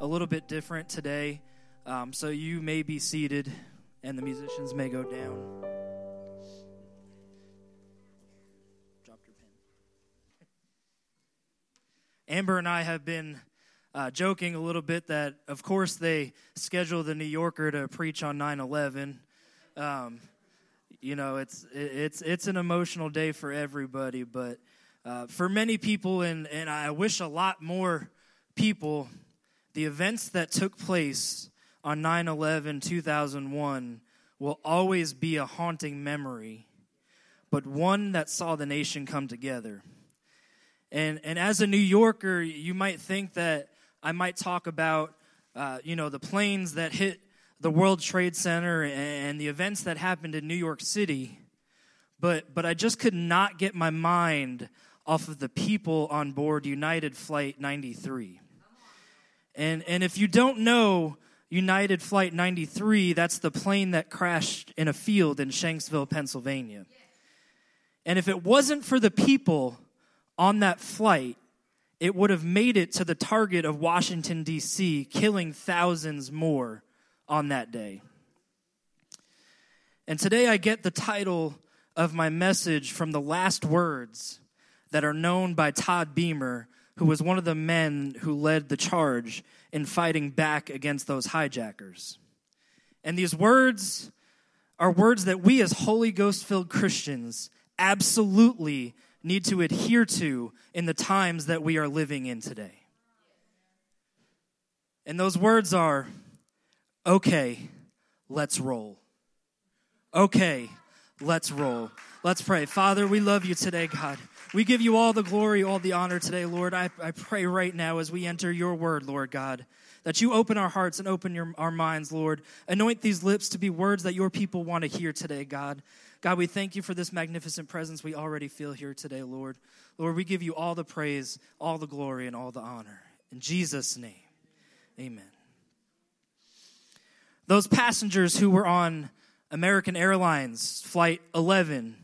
a little bit different today. Um, so you may be seated and the musicians may go down. Drop your pen. Amber and I have been uh, joking a little bit that, of course, they scheduled the New Yorker to preach on 9 11. Um, you know, it's, it's, it's an emotional day for everybody, but uh, for many people, and, and I wish a lot more people, the events that took place on 9 11 2001 will always be a haunting memory, but one that saw the nation come together. And, and as a New Yorker, you might think that I might talk about, uh, you know, the planes that hit the World Trade Center and the events that happened in New York City, but, but I just could not get my mind off of the people on board United Flight 93. And, and if you don't know United Flight 93, that's the plane that crashed in a field in Shanksville, Pennsylvania. And if it wasn't for the people on that flight, it would have made it to the target of Washington, D.C., killing thousands more on that day. And today I get the title of my message from the last words that are known by Todd Beamer, who was one of the men who led the charge in fighting back against those hijackers. And these words are words that we, as Holy Ghost filled Christians, absolutely need to adhere to in the times that we are living in today. And those words are okay, let's roll. Okay, let's roll. Let's pray. Father, we love you today, God. We give you all the glory, all the honor today, Lord. I, I pray right now as we enter your word, Lord God, that you open our hearts and open your, our minds, Lord. Anoint these lips to be words that your people want to hear today, God. God, we thank you for this magnificent presence we already feel here today, Lord. Lord, we give you all the praise, all the glory, and all the honor. In Jesus' name, amen. Those passengers who were on American Airlines Flight 11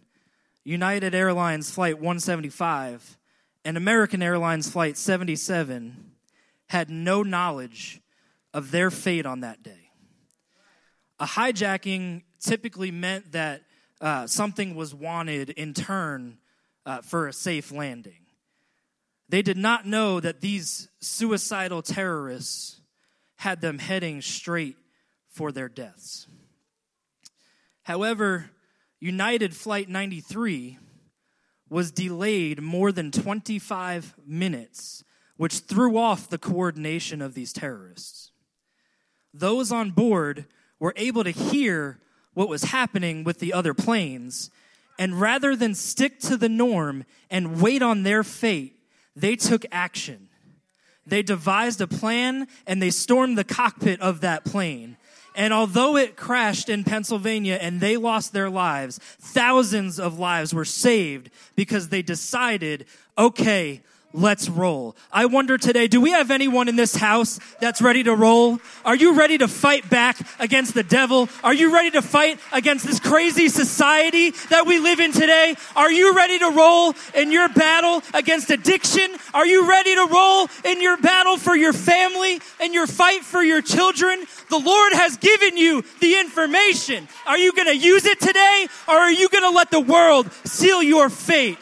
United Airlines Flight 175 and American Airlines Flight 77 had no knowledge of their fate on that day. A hijacking typically meant that uh, something was wanted in turn uh, for a safe landing. They did not know that these suicidal terrorists had them heading straight for their deaths. However, United Flight 93 was delayed more than 25 minutes, which threw off the coordination of these terrorists. Those on board were able to hear what was happening with the other planes, and rather than stick to the norm and wait on their fate, they took action. They devised a plan and they stormed the cockpit of that plane and although it crashed in Pennsylvania and they lost their lives, thousands of lives were saved because they decided, okay, Let's roll. I wonder today, do we have anyone in this house that's ready to roll? Are you ready to fight back against the devil? Are you ready to fight against this crazy society that we live in today? Are you ready to roll in your battle against addiction? Are you ready to roll in your battle for your family and your fight for your children? The Lord has given you the information. Are you going to use it today or are you going to let the world seal your fate?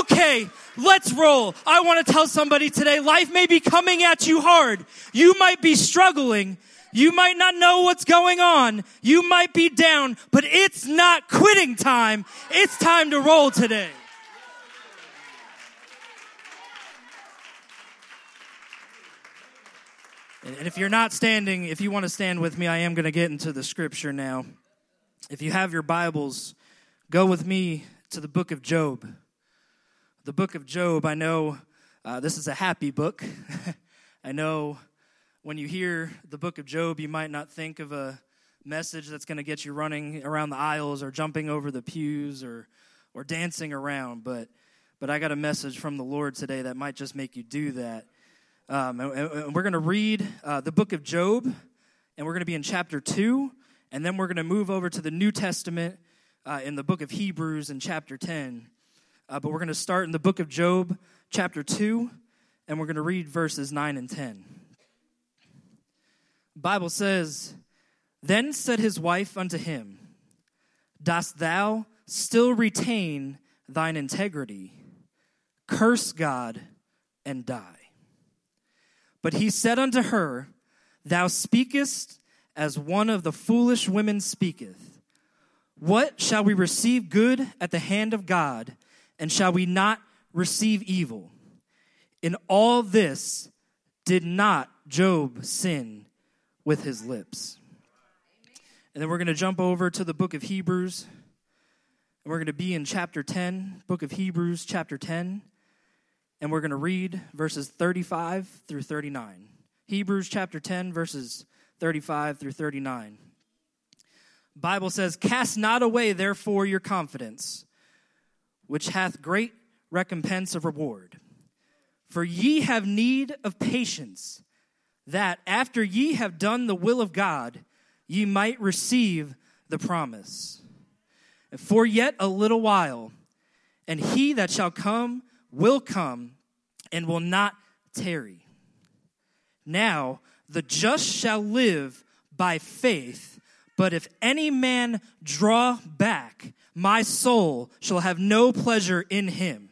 Okay, Let's roll. I want to tell somebody today life may be coming at you hard. You might be struggling. You might not know what's going on. You might be down, but it's not quitting time. It's time to roll today. And if you're not standing, if you want to stand with me, I am going to get into the scripture now. If you have your Bibles, go with me to the book of Job the book of Job, I know uh, this is a happy book. I know when you hear the book of Job, you might not think of a message that's going to get you running around the aisles or jumping over the pews or, or dancing around, but, but I got a message from the Lord today that might just make you do that. Um, and, and, we're going to read uh, the book of Job, and we're going to be in chapter 2, and then we're going to move over to the New Testament uh, in the book of Hebrews in chapter 10. Uh, but we're going to start in the book of Job, chapter 2, and we're going to read verses 9 and 10. Bible says, Then said his wife unto him, Dost thou still retain thine integrity? Curse God and die. But he said unto her, Thou speakest as one of the foolish women speaketh. What shall we receive good at the hand of God, and shall we not receive evil? In all this did not Job sin with his lips. And then we're going to jump over to the book of Hebrews. And we're going to be in chapter 10, book of Hebrews, chapter 10. And we're going to read verses 35 through 39. Hebrews chapter 10, verses 35 through 39. Bible says, Cast not away, therefore, your confidence, which hath great recompense of reward. For ye have need of patience, that after ye have done the will of God, ye might receive the promise. For yet a little while, and he that shall come will come and will not tarry. Now the just shall live by faith, but if any man draw back, my soul shall have no pleasure in him.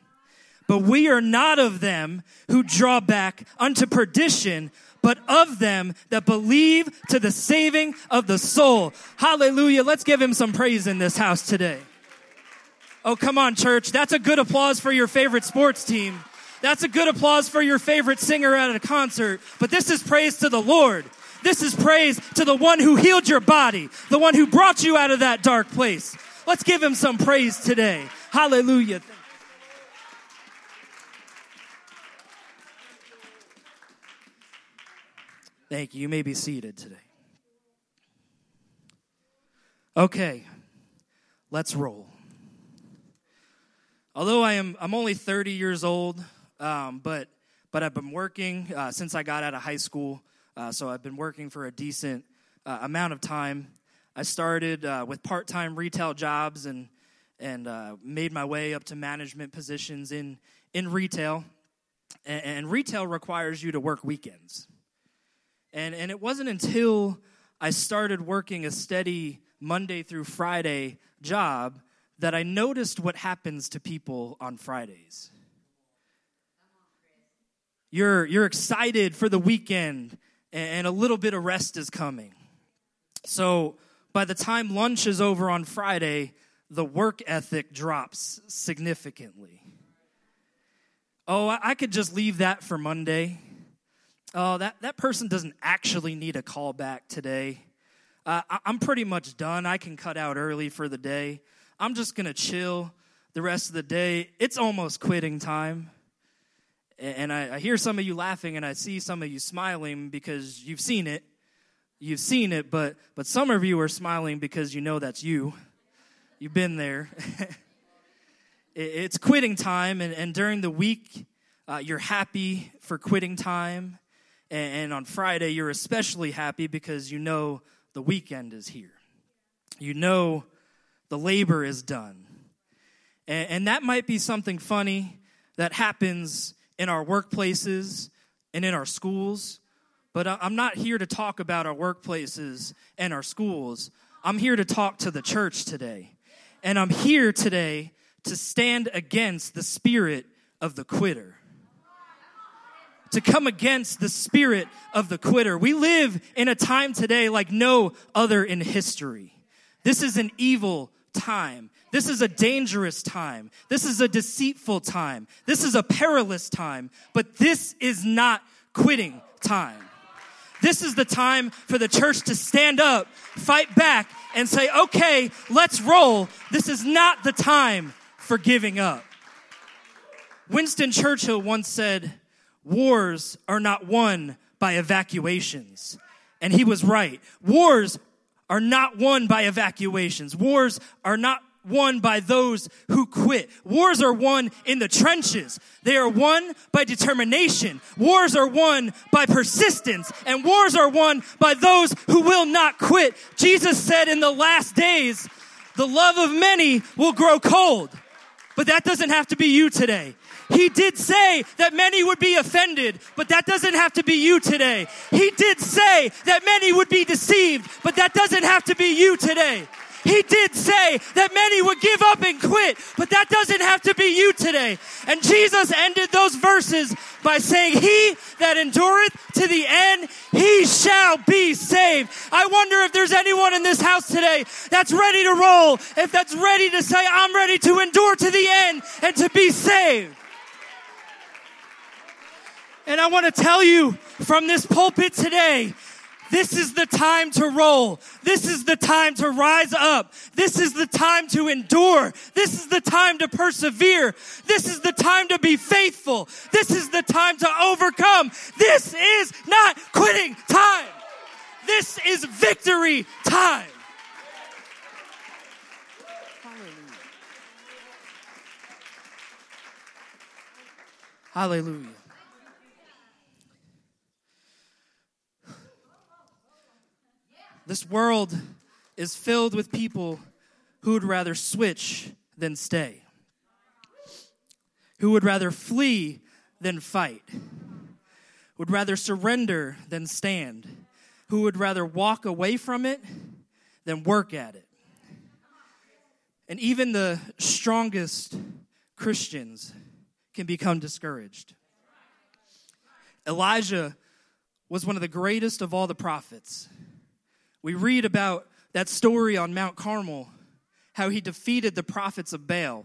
But we are not of them who draw back unto perdition, but of them that believe to the saving of the soul. Hallelujah. Let's give him some praise in this house today. Oh, come on, church. That's a good applause for your favorite sports team. That's a good applause for your favorite singer at a concert. But this is praise to the Lord. This is praise to the one who healed your body, the one who brought you out of that dark place. Let's give him some praise today. Hallelujah. Thank you. You may be seated today. Okay, let's roll. Although I am I'm only 30 years old, um, but but I've been working uh, since I got out of high school, uh, so I've been working for a decent uh, amount of time. I started uh, with part-time retail jobs and and uh, made my way up to management positions in in retail. And, and retail requires you to work weekends. And, and it wasn't until I started working a steady Monday through Friday job that I noticed what happens to people on Fridays. You're, you're excited for the weekend, and a little bit of rest is coming. So by the time lunch is over on Friday, the work ethic drops significantly. Oh, I could just leave that for Monday oh, that, that person doesn't actually need a call back today. Uh, I, I'm pretty much done. I can cut out early for the day. I'm just going to chill the rest of the day. It's almost quitting time. And I, I hear some of you laughing and I see some of you smiling because you've seen it. You've seen it, but, but some of you are smiling because you know that's you. You've been there. it's quitting time, and, and during the week, uh, you're happy for quitting time. And on Friday, you're especially happy because you know the weekend is here. You know the labor is done. And, that might be something funny that happens in our workplaces and in our schools. But I'm not here to talk about our workplaces and our schools. I'm here to talk to the church today. And I'm here today to stand against the spirit of the quitter to come against the spirit of the quitter. We live in a time today like no other in history. This is an evil time. This is a dangerous time. This is a deceitful time. This is a perilous time. But this is not quitting time. This is the time for the church to stand up, fight back, and say, okay, let's roll. This is not the time for giving up. Winston Churchill once said, Wars are not won by evacuations. And he was right. Wars are not won by evacuations. Wars are not won by those who quit. Wars are won in the trenches. They are won by determination. Wars are won by persistence. And wars are won by those who will not quit. Jesus said in the last days, the love of many will grow cold. But that doesn't have to be you today. He did say that many would be offended, but that doesn't have to be you today. He did say that many would be deceived, but that doesn't have to be you today. He did say that many would give up and quit, but that doesn't have to be you today. And Jesus ended those verses by saying, He that endureth to the end, he shall be saved. I wonder if there's anyone in this house today that's ready to roll, if that's ready to say, I'm ready to endure to the end and to be saved. And I want to tell you from this pulpit today, this is the time to roll. This is the time to rise up. This is the time to endure. This is the time to persevere. This is the time to be faithful. This is the time to overcome. This is not quitting time. This is victory time. Hallelujah. Hallelujah. This world is filled with people who would rather switch than stay, who would rather flee than fight, would rather surrender than stand, who would rather walk away from it than work at it. And even the strongest Christians can become discouraged. Elijah was one of the greatest of all the prophets. We read about that story on Mount Carmel, how he defeated the prophets of Baal.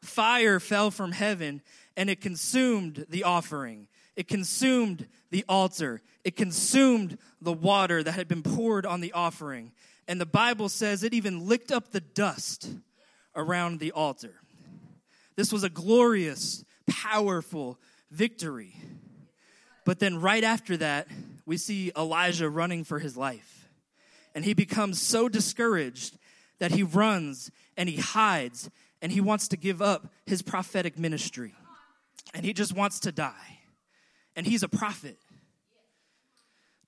Fire fell from heaven and it consumed the offering. It consumed the altar. It consumed the water that had been poured on the offering. And the Bible says it even licked up the dust around the altar. This was a glorious, powerful victory. But then, right after that, we see Elijah running for his life and he becomes so discouraged that he runs and he hides and he wants to give up his prophetic ministry. And he just wants to die. And he's a prophet.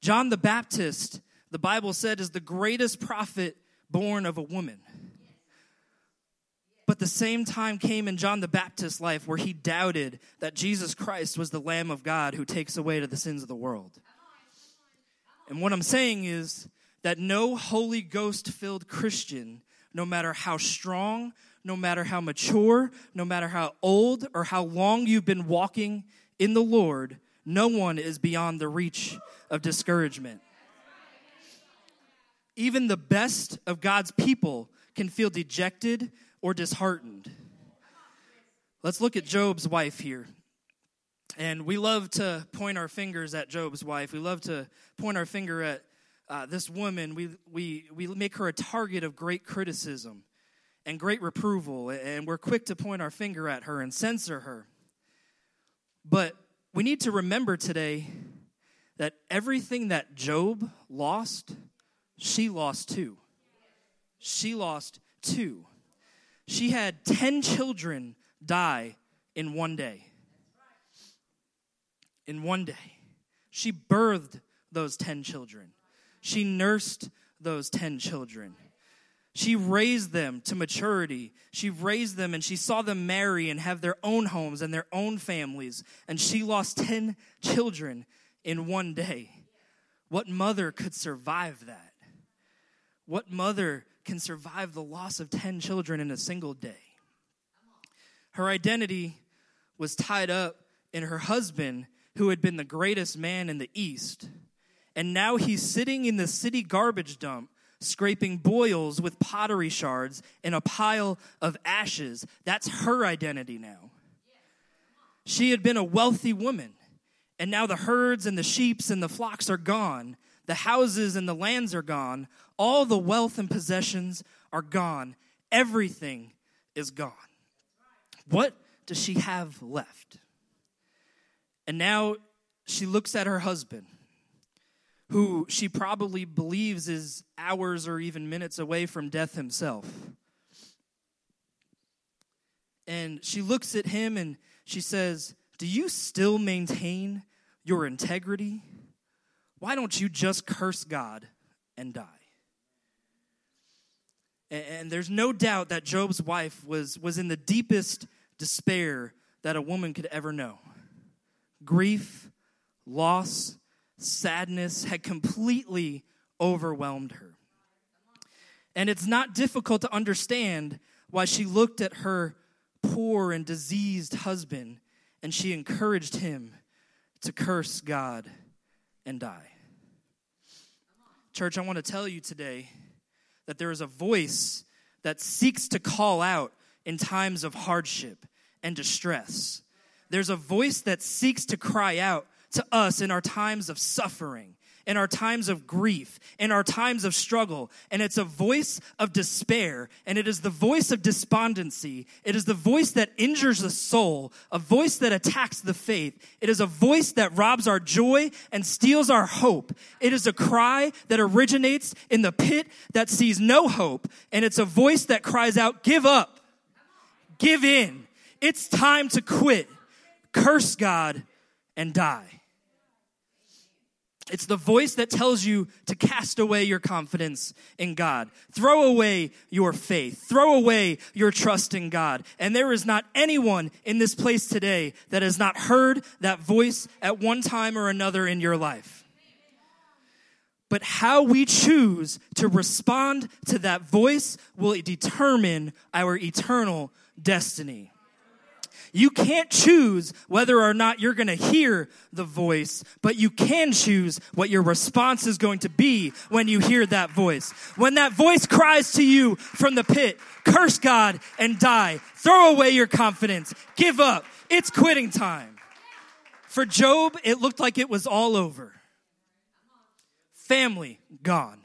John the Baptist, the Bible said, is the greatest prophet born of a woman. But the same time came in John the Baptist's life where he doubted that Jesus Christ was the Lamb of God who takes away to the sins of the world. And what I'm saying is, that no Holy Ghost filled Christian, no matter how strong, no matter how mature, no matter how old or how long you've been walking in the Lord, no one is beyond the reach of discouragement. Even the best of God's people can feel dejected or disheartened. Let's look at Job's wife here. And we love to point our fingers at Job's wife. We love to point our finger at uh, this woman, we, we, we make her a target of great criticism and great reproval, and we're quick to point our finger at her and censor her. But we need to remember today that everything that Job lost, she lost too. She lost too. She had 10 children die in one day. In one day. She birthed those 10 children. She nursed those 10 children. She raised them to maturity. She raised them and she saw them marry and have their own homes and their own families. And she lost 10 children in one day. What mother could survive that? What mother can survive the loss of 10 children in a single day? Her identity was tied up in her husband, who had been the greatest man in the East and now he's sitting in the city garbage dump scraping boils with pottery shards in a pile of ashes. That's her identity now. She had been a wealthy woman, and now the herds and the sheeps and the flocks are gone. The houses and the lands are gone. All the wealth and possessions are gone. Everything is gone. What does she have left? And now she looks at her husband who she probably believes is hours or even minutes away from death himself. And she looks at him and she says, Do you still maintain your integrity? Why don't you just curse God and die? And there's no doubt that Job's wife was, was in the deepest despair that a woman could ever know. Grief, loss, sadness had completely overwhelmed her. And it's not difficult to understand why she looked at her poor and diseased husband and she encouraged him to curse God and die. Church, I want to tell you today that there is a voice that seeks to call out in times of hardship and distress. There's a voice that seeks to cry out to us in our times of suffering in our times of grief, in our times of struggle. And it's a voice of despair, and it is the voice of despondency. It is the voice that injures the soul, a voice that attacks the faith. It is a voice that robs our joy and steals our hope. It is a cry that originates in the pit that sees no hope, and it's a voice that cries out, Give up, give in. It's time to quit, curse God, and die. It's the voice that tells you to cast away your confidence in God. Throw away your faith. Throw away your trust in God. And there is not anyone in this place today that has not heard that voice at one time or another in your life. But how we choose to respond to that voice will determine our eternal destiny. You can't choose whether or not you're going to hear the voice, but you can choose what your response is going to be when you hear that voice. When that voice cries to you from the pit, curse God and die. Throw away your confidence. Give up. It's quitting time. For Job, it looked like it was all over. Family, gone.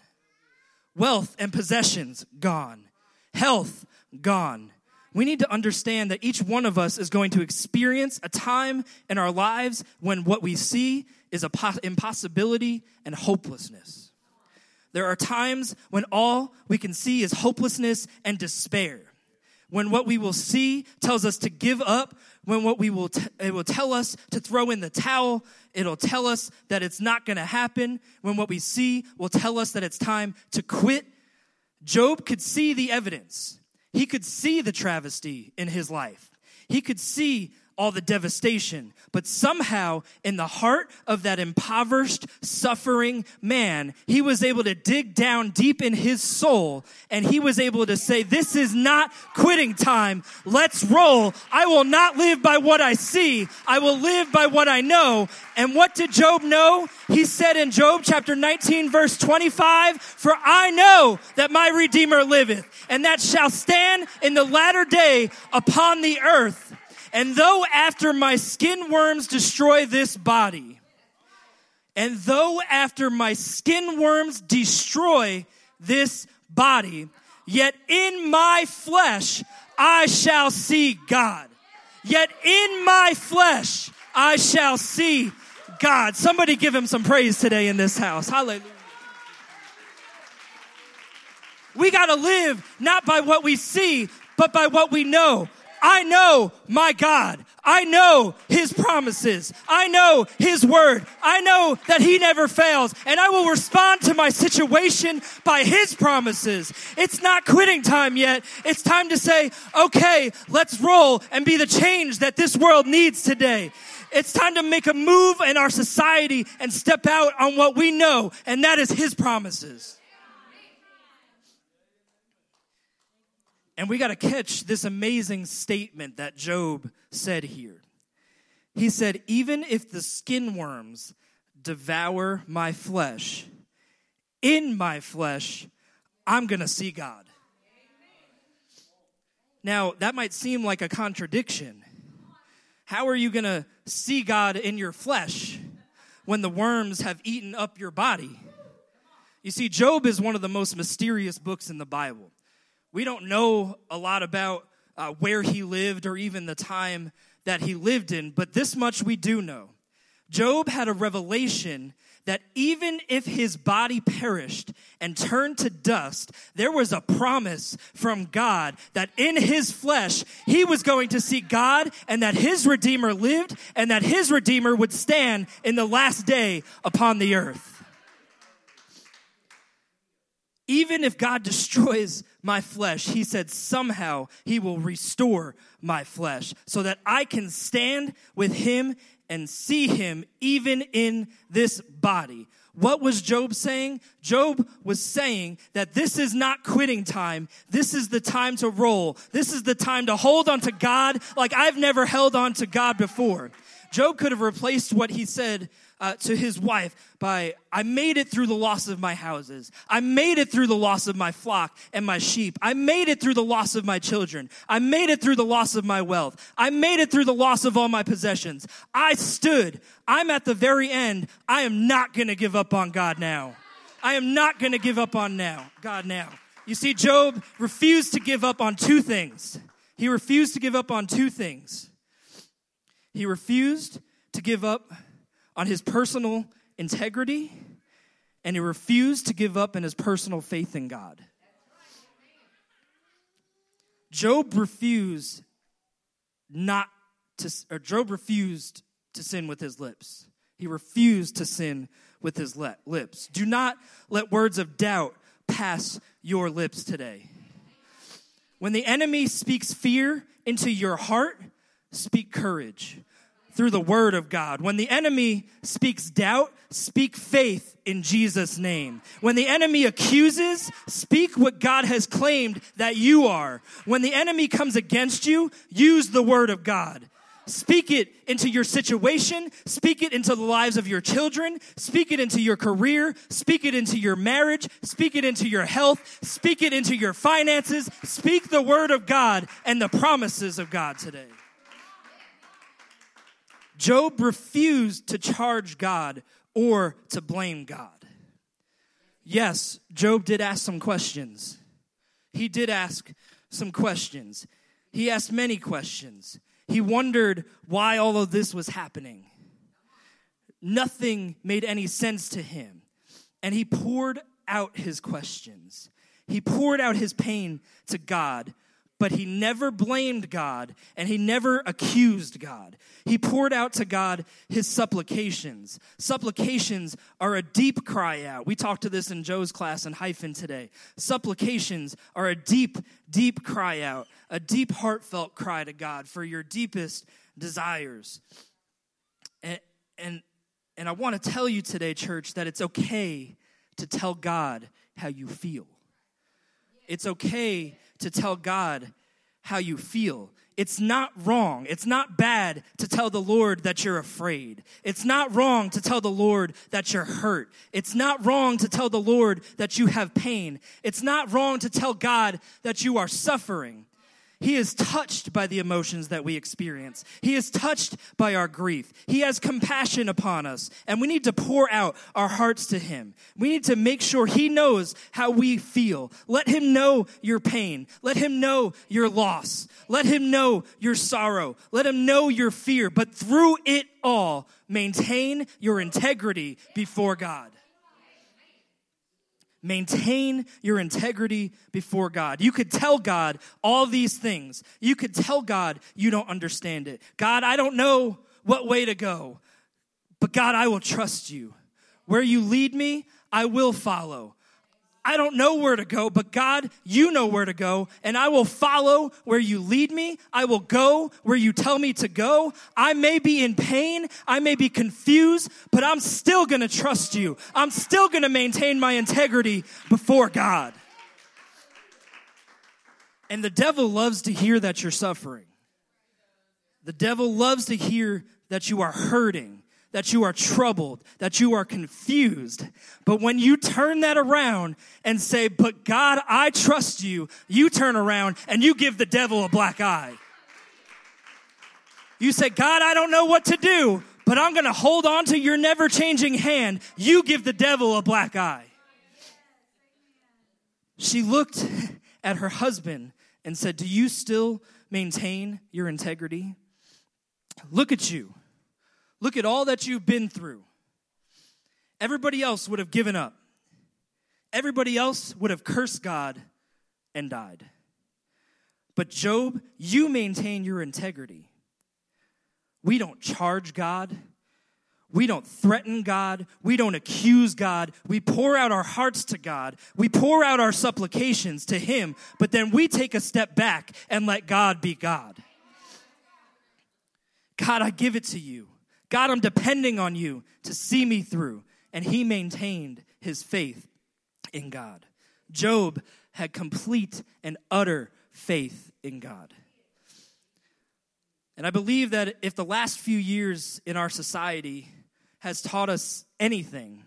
Wealth and possessions, gone. Health, gone we need to understand that each one of us is going to experience a time in our lives when what we see is a poss- impossibility and hopelessness. There are times when all we can see is hopelessness and despair. When what we will see tells us to give up, when what we will, t- it will tell us to throw in the towel, it'll tell us that it's not going to happen. When what we see will tell us that it's time to quit. Job could see the evidence. He could see the travesty in his life. He could see all the devastation. But somehow, in the heart of that impoverished, suffering man, he was able to dig down deep in his soul and he was able to say, This is not quitting time. Let's roll. I will not live by what I see, I will live by what I know. And what did Job know? He said in Job chapter 19, verse 25, For I know that my Redeemer liveth, and that shall stand in the latter day upon the earth. And though after my skin worms destroy this body, and though after my skin worms destroy this body, yet in my flesh I shall see God. Yet in my flesh I shall see God. Somebody give him some praise today in this house. Hallelujah. We got to live not by what we see, but by what we know. I know my God. I know his promises. I know his word. I know that he never fails and I will respond to my situation by his promises. It's not quitting time yet. It's time to say, okay, let's roll and be the change that this world needs today. It's time to make a move in our society and step out on what we know, and that is his promises. And we got to catch this amazing statement that Job said here. He said, Even if the skin worms devour my flesh, in my flesh, I'm going to see God. Now, that might seem like a contradiction. How are you going to see God in your flesh when the worms have eaten up your body? You see, Job is one of the most mysterious books in the Bible. We don't know a lot about uh, where he lived or even the time that he lived in, but this much we do know. Job had a revelation that even if his body perished and turned to dust, there was a promise from God that in his flesh he was going to see God and that his Redeemer lived and that his Redeemer would stand in the last day upon the earth. Even if God destroys my flesh, he said, somehow he will restore my flesh so that I can stand with him and see him even in this body. What was Job saying? Job was saying that this is not quitting time. This is the time to roll. This is the time to hold on to God like I've never held on to God before. Job could have replaced what he said uh, to his wife by, I made it through the loss of my houses. I made it through the loss of my flock and my sheep. I made it through the loss of my children. I made it through the loss of my wealth. I made it through the loss of all my possessions. I stood. I'm at the very end. I am not going to give up on God now. I am not going to give up on now, God now. You see, Job refused to give up on two things. He refused to give up on two things. He refused to give up on his personal integrity, and he refused to give up in his personal faith in God. Job refused not to, or Job refused to sin with his lips. He refused to sin with his lips. Do not let words of doubt pass your lips today. When the enemy speaks fear into your heart, speak courage through the word of God. When the enemy speaks doubt, speak faith in Jesus' name. When the enemy accuses, speak what God has claimed that you are. When the enemy comes against you, use the word of God. Speak it into your situation. Speak it into the lives of your children. Speak it into your career. Speak it into your marriage. Speak it into your health. Speak it into your finances. Speak the word of God and the promises of God today. Job refused to charge God or to blame God. Yes, Job did ask some questions. He did ask some questions. He asked many questions. He wondered why all of this was happening. Nothing made any sense to him. And he poured out his questions. He poured out his pain to God but he never blamed God and he never accused God. He poured out to God his supplications. Supplications are a deep cry out. We talked to this in Joe's class in Hyphen today. Supplications are a deep, deep cry out, a deep, heartfelt cry to God for your deepest desires. And, and, and I want to tell you today, church, that it's okay to tell God how you feel. It's okay to tell God how you feel. It's not wrong. It's not bad to tell the Lord that you're afraid. It's not wrong to tell the Lord that you're hurt. It's not wrong to tell the Lord that you have pain. It's not wrong to tell God that you are suffering. He is touched by the emotions that we experience. He is touched by our grief. He has compassion upon us, and we need to pour out our hearts to Him. We need to make sure He knows how we feel. Let Him know your pain. Let Him know your loss. Let Him know your sorrow. Let Him know your fear. But through it all, maintain your integrity before God. Maintain your integrity before God. You could tell God all these things. You could tell God you don't understand it. God, I don't know what way to go, but God, I will trust you. Where you lead me, I will follow. I don't know where to go, but God, you know where to go, and I will follow where you lead me. I will go where you tell me to go. I may be in pain, I may be confused, but I'm still gonna trust you. I'm still gonna maintain my integrity before God. And the devil loves to hear that you're suffering. The devil loves to hear that you are hurting that you are troubled, that you are confused. But when you turn that around and say, But God, I trust you, you turn around and you give the devil a black eye. You say, God, I don't know what to do, but I'm going to hold on to your never changing hand. You give the devil a black eye. She looked at her husband and said, Do you still maintain your integrity? Look at you. Look at all that you've been through. Everybody else would have given up. Everybody else would have cursed God and died. But Job, you maintain your integrity. We don't charge God. we don't threaten God. We don't accuse God. We pour out our hearts to God. We pour out our supplications to Him, but then we take a step back and let God be God. God, I give it to you. God, I'm depending on you to see me through. And he maintained his faith in God. Job had complete and utter faith in God. And I believe that if the last few years in our society has taught us anything,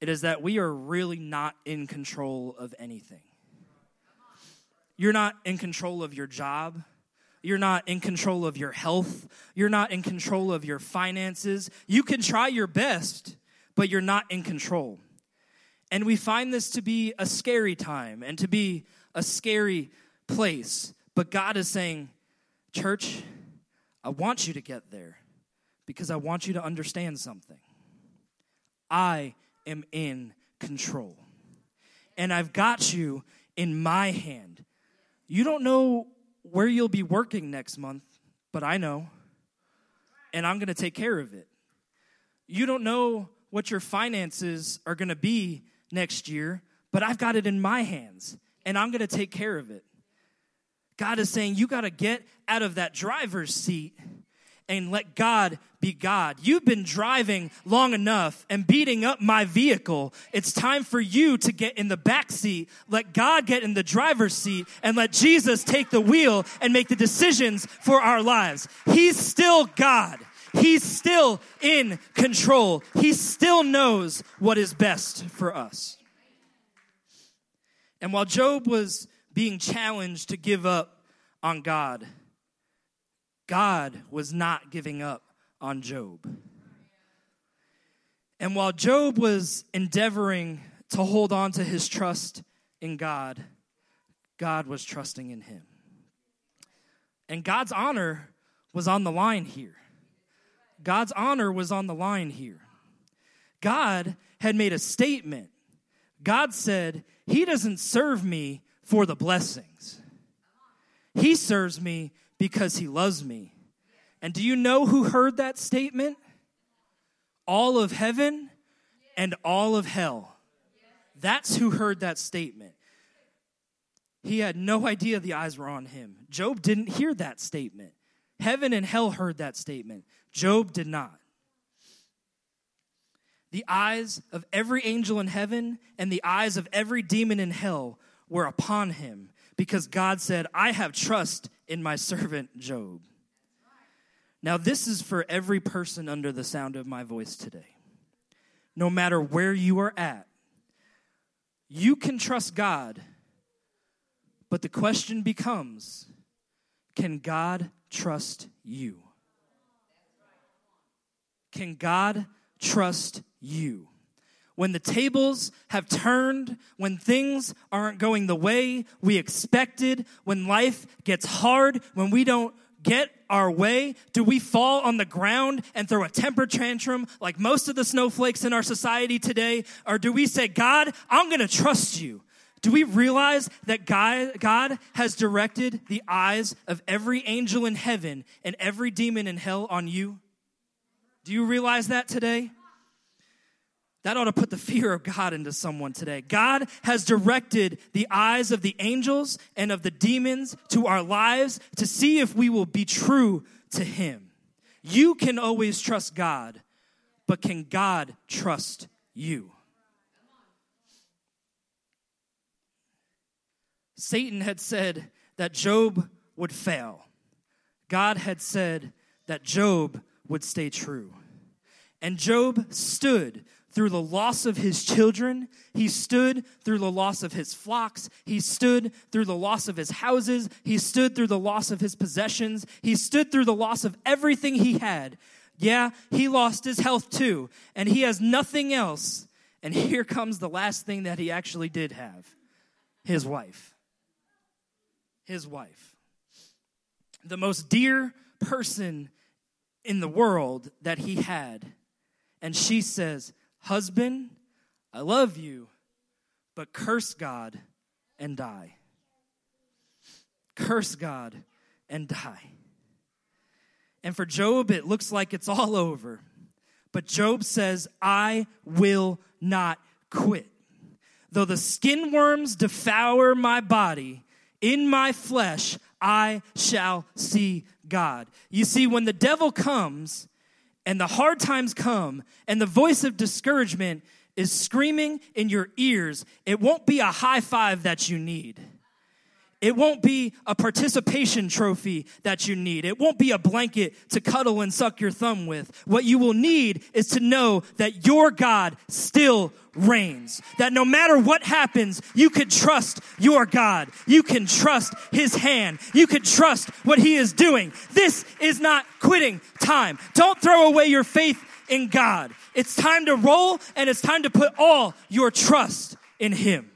it is that we are really not in control of anything. You're not in control of your job. You're not in control of your health. You're not in control of your finances. You can try your best, but you're not in control. And we find this to be a scary time and to be a scary place. But God is saying, Church, I want you to get there because I want you to understand something. I am in control. And I've got you in my hand. You don't know where you'll be working next month, but I know. And I'm going to take care of it. You don't know what your finances are going to be next year, but I've got it in my hands and I'm going to take care of it. God is saying you got to get out of that driver's seat and let God be God. You've been driving long enough and beating up my vehicle. It's time for you to get in the back seat, let God get in the driver's seat, and let Jesus take the wheel and make the decisions for our lives. He's still God. He's still in control. He still knows what is best for us. And while Job was being challenged to give up on God, God was not giving up on Job. And while Job was endeavoring to hold on to his trust in God, God was trusting in him. And God's honor was on the line here. God's honor was on the line here. God had made a statement. God said, He doesn't serve me for the blessings, He serves me because he loves me. And do you know who heard that statement? All of heaven and all of hell. That's who heard that statement. He had no idea the eyes were on him. Job didn't hear that statement. Heaven and hell heard that statement. Job did not. The eyes of every angel in heaven and the eyes of every demon in hell were upon him because God said, I have trust in my servant Job. Now, this is for every person under the sound of my voice today. No matter where you are at, you can trust God, but the question becomes can God trust you? Can God trust you? When the tables have turned, when things aren't going the way we expected, when life gets hard, when we don't get our way? Do we fall on the ground and throw a temper tantrum like most of the snowflakes in our society today? Or do we say, God, I'm going to trust you? Do we realize that God, God has directed the eyes of every angel in heaven and every demon in hell on you? Do you realize that today? That ought to put the fear of God into someone today. God has directed the eyes of the angels and of the demons to our lives to see if we will be true to Him. You can always trust God, but can God trust you? Satan had said that Job would fail. God had said that Job would stay true. And Job stood through the loss of his children. He stood through the loss of his flocks. He stood through the loss of his houses. He stood through the loss of his possessions. He stood through the loss of everything he had. Yeah, he lost his health too, and he has nothing else. And here comes the last thing that he actually did have his wife. His wife. The most dear person in the world that he had. And she says, Husband, I love you, but curse God and die. Curse God and die. And for Job, it looks like it's all over. But Job says, I will not quit. Though the skin worms devour my body, in my flesh I shall see God. You see, when the devil comes and the hard times come and the voice of discouragement is screaming in your ears, it won't be a high five that you need. It won't be a participation trophy that you need. It won't be a blanket to cuddle and suck your thumb with. What you will need is to know that your God still reigns. That no matter what happens, you can trust your God. You can trust his hand. You can trust what he is doing. This is not quitting time. Don't throw away your faith in God. It's time to roll and it's time to put all your trust in him.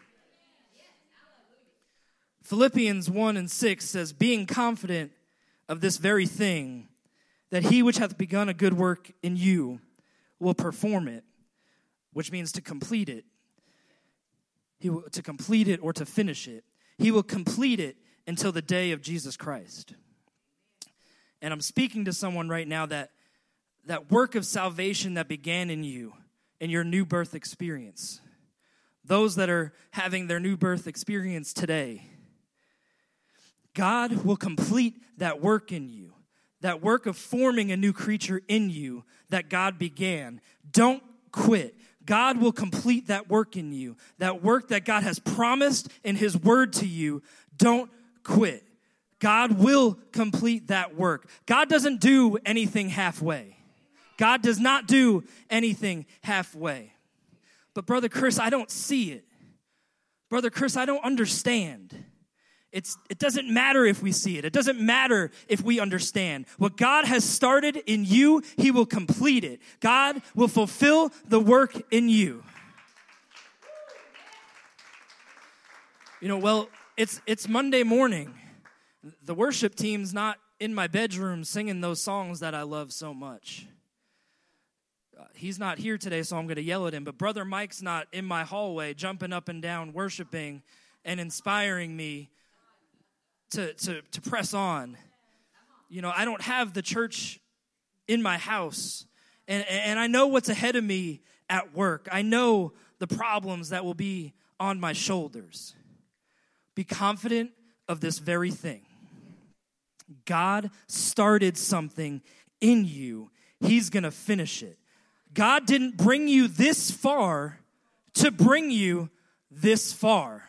Philippians 1 and 6 says, Being confident of this very thing, that he which hath begun a good work in you will perform it, which means to complete it. He will, to complete it or to finish it. He will complete it until the day of Jesus Christ. And I'm speaking to someone right now that that work of salvation that began in you, in your new birth experience. Those that are having their new birth experience today God will complete that work in you, that work of forming a new creature in you that God began. Don't quit. God will complete that work in you, that work that God has promised in His word to you. Don't quit. God will complete that work. God doesn't do anything halfway. God does not do anything halfway. But, Brother Chris, I don't see it. Brother Chris, I don't understand. It's, it doesn't matter if we see it. It doesn't matter if we understand. What God has started in you, He will complete it. God will fulfill the work in you. You know, well, it's, it's Monday morning. The worship team's not in my bedroom singing those songs that I love so much. Uh, he's not here today, so I'm going to yell at him. But Brother Mike's not in my hallway jumping up and down, worshiping and inspiring me to, to, to press on. You know, I don't have the church in my house, and, and I know what's ahead of me at work. I know the problems that will be on my shoulders. Be confident of this very thing. God started something in you, He's gonna finish it. God didn't bring you this far to bring you this far.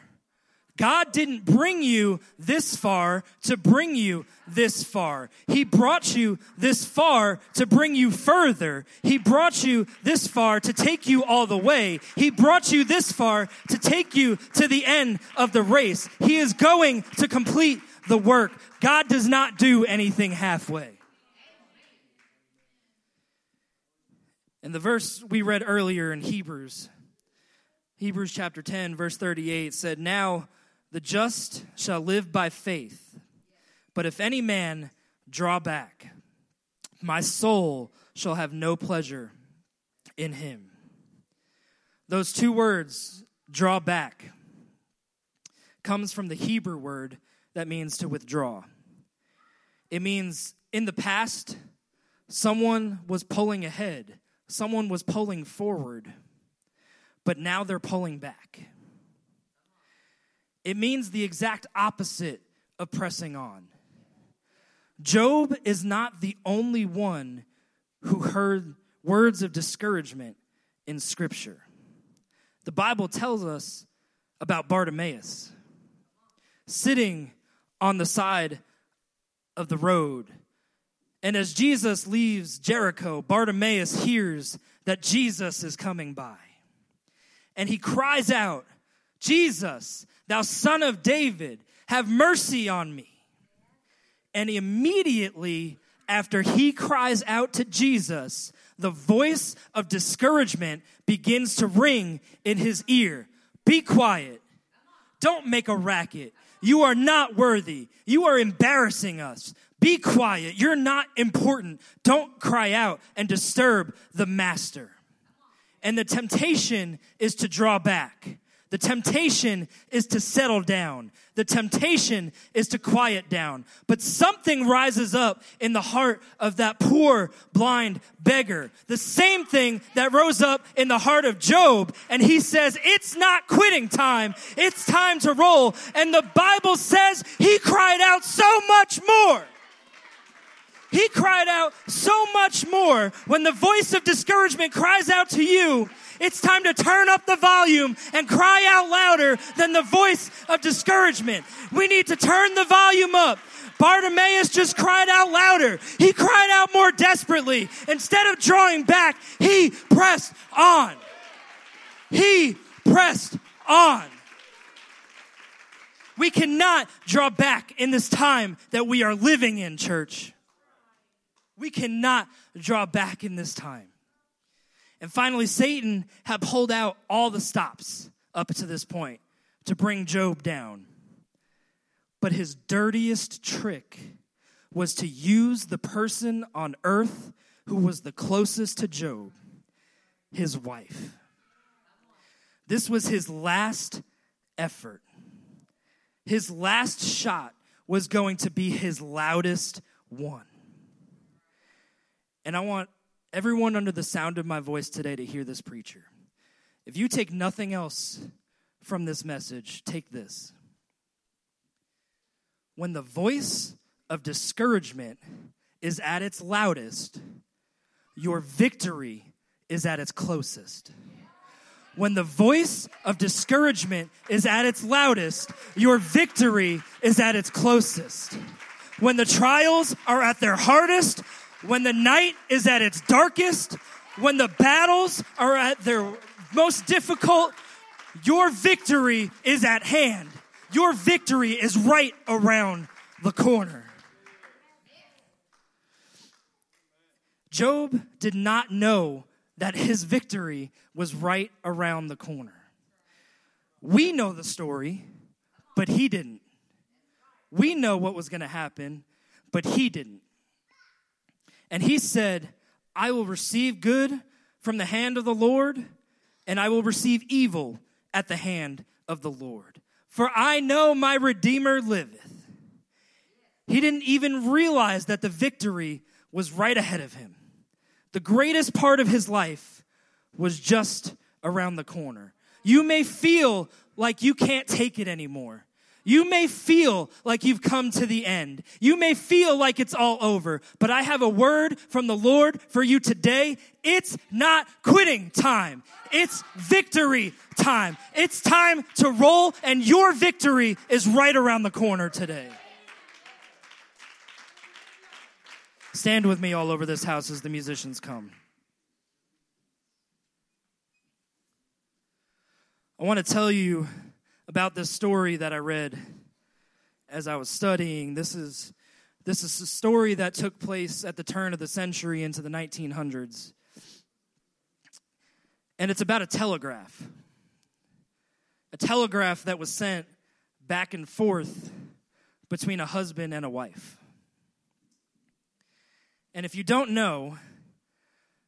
God didn't bring you this far to bring you this far. He brought you this far to bring you further. He brought you this far to take you all the way. He brought you this far to take you to the end of the race. He is going to complete the work. God does not do anything halfway. And the verse we read earlier in Hebrews, Hebrews chapter 10, verse 38 said, Now the just shall live by faith. But if any man draw back, my soul shall have no pleasure in him. Those two words, draw back, comes from the Hebrew word that means to withdraw. It means in the past, someone was pulling ahead, someone was pulling forward, but now they're pulling back. It means the exact opposite of pressing on. Job is not the only one who heard words of discouragement in Scripture. The Bible tells us about Bartimaeus sitting on the side of the road. And as Jesus leaves Jericho, Bartimaeus hears that Jesus is coming by. And he cries out, Jesus, Thou son of David, have mercy on me. And immediately after he cries out to Jesus, the voice of discouragement begins to ring in his ear. Be quiet. Don't make a racket. You are not worthy. You are embarrassing us. Be quiet. You're not important. Don't cry out and disturb the master. And the temptation is to draw back. The temptation is to settle down. The temptation is to quiet down. But something rises up in the heart of that poor, blind beggar. The same thing that rose up in the heart of Job. And he says, it's not quitting time. It's time to roll. And the Bible says he cried out so much more. He cried out so much more when the voice of discouragement cries out to you it's time to turn up the volume and cry out louder than the voice of discouragement. We need to turn the volume up. Bartimaeus just cried out louder. He cried out more desperately. Instead of drawing back, he pressed on. He pressed on. We cannot draw back in this time that we are living in, church. We cannot draw back in this time. And finally, Satan had pulled out all the stops up to this point to bring Job down. But his dirtiest trick was to use the person on earth who was the closest to Job, his wife. This was his last effort. His last shot was going to be his loudest one. And I want everyone under the sound of my voice today to hear this preacher. If you take nothing else from this message, take this. When the voice of discouragement is at its loudest, your victory is at its closest. When the voice of discouragement is at its loudest, your victory is at its closest. When the trials are at their hardest, when the night is at its darkest, when the battles are at their most difficult, your victory is at hand. Your victory is right around the corner. Job did not know that his victory was right around the corner. We know the story, but he didn't. We know what was going to happen, but he didn't. And he said, I will receive good from the hand of the Lord, and I will receive evil at the hand of the Lord. For I know my Redeemer liveth. He didn't even realize that the victory was right ahead of him. The greatest part of his life was just around the corner. You may feel like you can't take it anymore. You may feel like you've come to the end. You may feel like it's all over, but I have a word from the Lord for you today. It's not quitting time. It's victory time. It's time to roll and your victory is right around the corner today. Stand with me all over this house as the musicians come. I want to tell you about this story that I read as I was studying. This is this is a story that took place at the turn of the century into the 1900s. And it's about a telegraph. A telegraph that was sent back and forth between a husband and a wife. And if you don't know,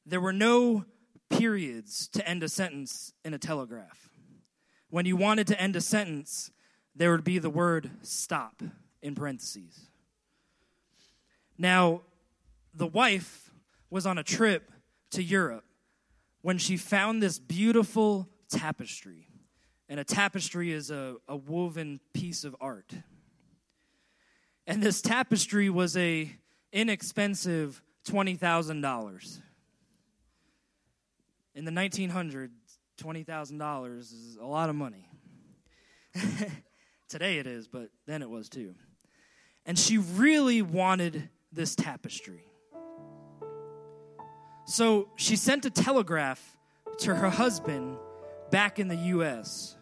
there were no periods to end a sentence in a telegraph when you wanted to end a sentence, there would be the word stop in parentheses. Now, the wife was on a trip to Europe when she found this beautiful tapestry. And a tapestry is a, a woven piece of art. And this tapestry was a inexpensive $20,000. In the 1900s, $20,000 is a lot of money. Today it is, but then it was too. And she really wanted this tapestry. So she sent a telegraph to her husband back in the U.S.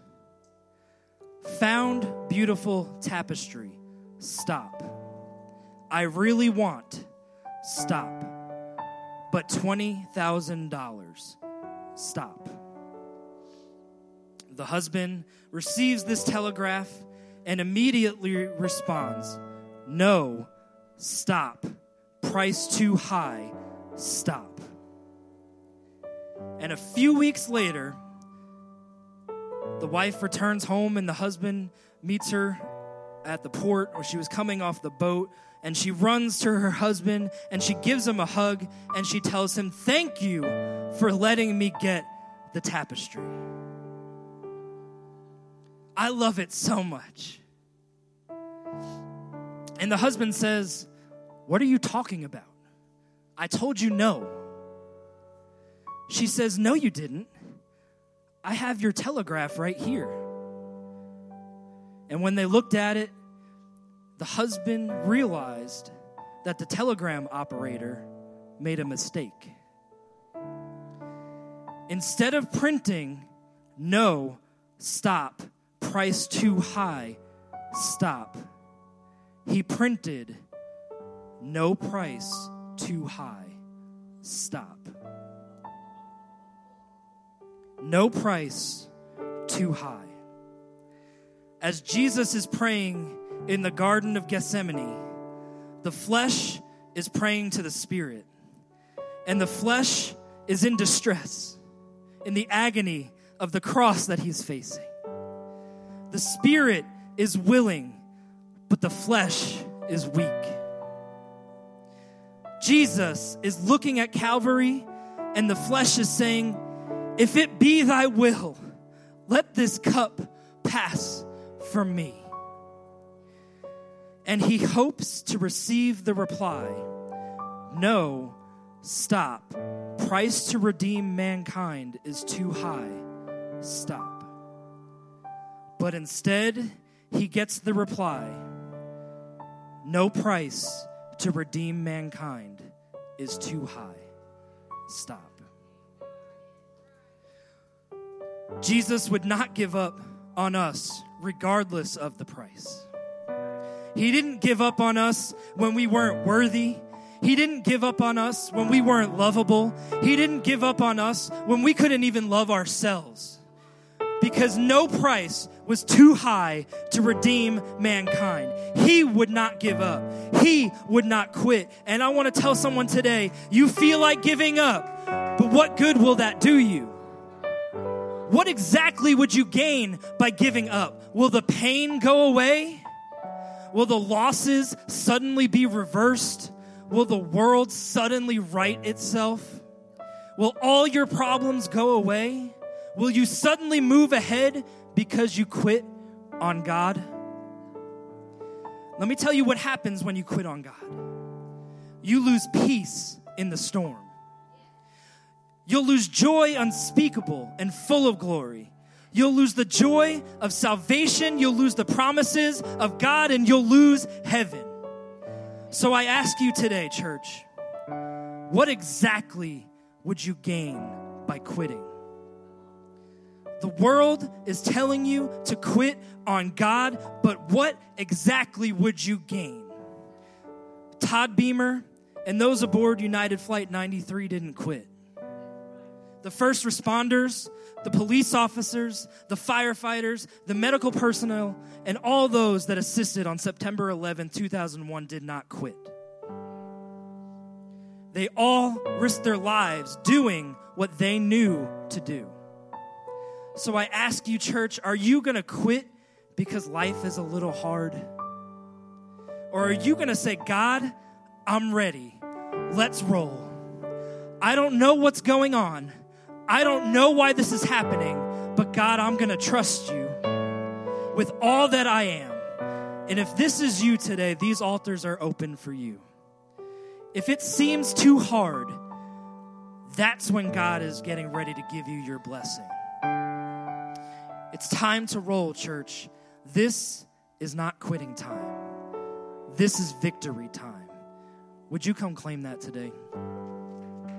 Found beautiful tapestry. Stop. I really want. Stop. But $20,000. Stop. The husband receives this telegraph and immediately responds, No, stop. Price too high, stop. And a few weeks later, The wife returns home, and the husband meets her at the port where she was coming off the boat. And she runs to her husband and she gives him a hug and she tells him, Thank you for letting me get the tapestry. I love it so much. And the husband says, What are you talking about? I told you no. She says, No, you didn't. I have your telegraph right here. And when they looked at it, the husband realized that the telegram operator made a mistake. Instead of printing, no, stop, price too high, stop, he printed, no price too high, stop. No price too high. As Jesus is praying in the Garden of Gethsemane, the flesh is praying to the Spirit, and the flesh is in distress, in the agony of the cross that he's facing. The Spirit is willing, but the flesh is weak. Jesus is looking at Calvary, and the flesh is saying, If it be thy will, let this cup pass from me. And he hopes to receive the reply No, stop. Price to redeem mankind is too high. Stop. But instead, he gets the reply No price to redeem mankind is too high. Stop. Jesus would not give up on us regardless of the price. He didn't give up on us when we weren't worthy. He didn't give up on us when we weren't lovable. He didn't give up on us when we couldn't even love ourselves. Because no price was too high to redeem mankind. He would not give up. He would not quit. And I want to tell someone today you feel like giving up, but what good will that do you? What exactly would you gain by giving up? Will the pain go away? Will the losses suddenly be reversed? Will the world suddenly right itself? Will all your problems go away? Will you suddenly move ahead because you quit on God? Let me tell you what happens when you quit on God. You lose peace in the storm. You'll lose joy unspeakable and full of glory. You'll lose the joy of salvation. You'll lose the promises of God and you'll lose heaven. So I ask you today, church, what exactly would you gain by quitting? The world is telling you to quit on God, but what exactly would you gain? Todd Beamer and those aboard United Flight 93 didn't quit. The first responders, the police officers, the firefighters, the medical personnel, and all those that assisted on September 11, 2001 did not quit. They all risked their lives doing what they knew to do. So I ask you, church, are you going to quit because life is a little hard? Or are you going to say, God, I'm ready. Let's roll. I don't know what's going on. I don't know why this is happening, but God, I'm going to trust you with all that I am. And if this is you today, these altars are open for you. If it seems too hard, that's when God is getting ready to give you your blessing. It's time to roll, church. This is not quitting time. This is victory time. Would you come claim that today?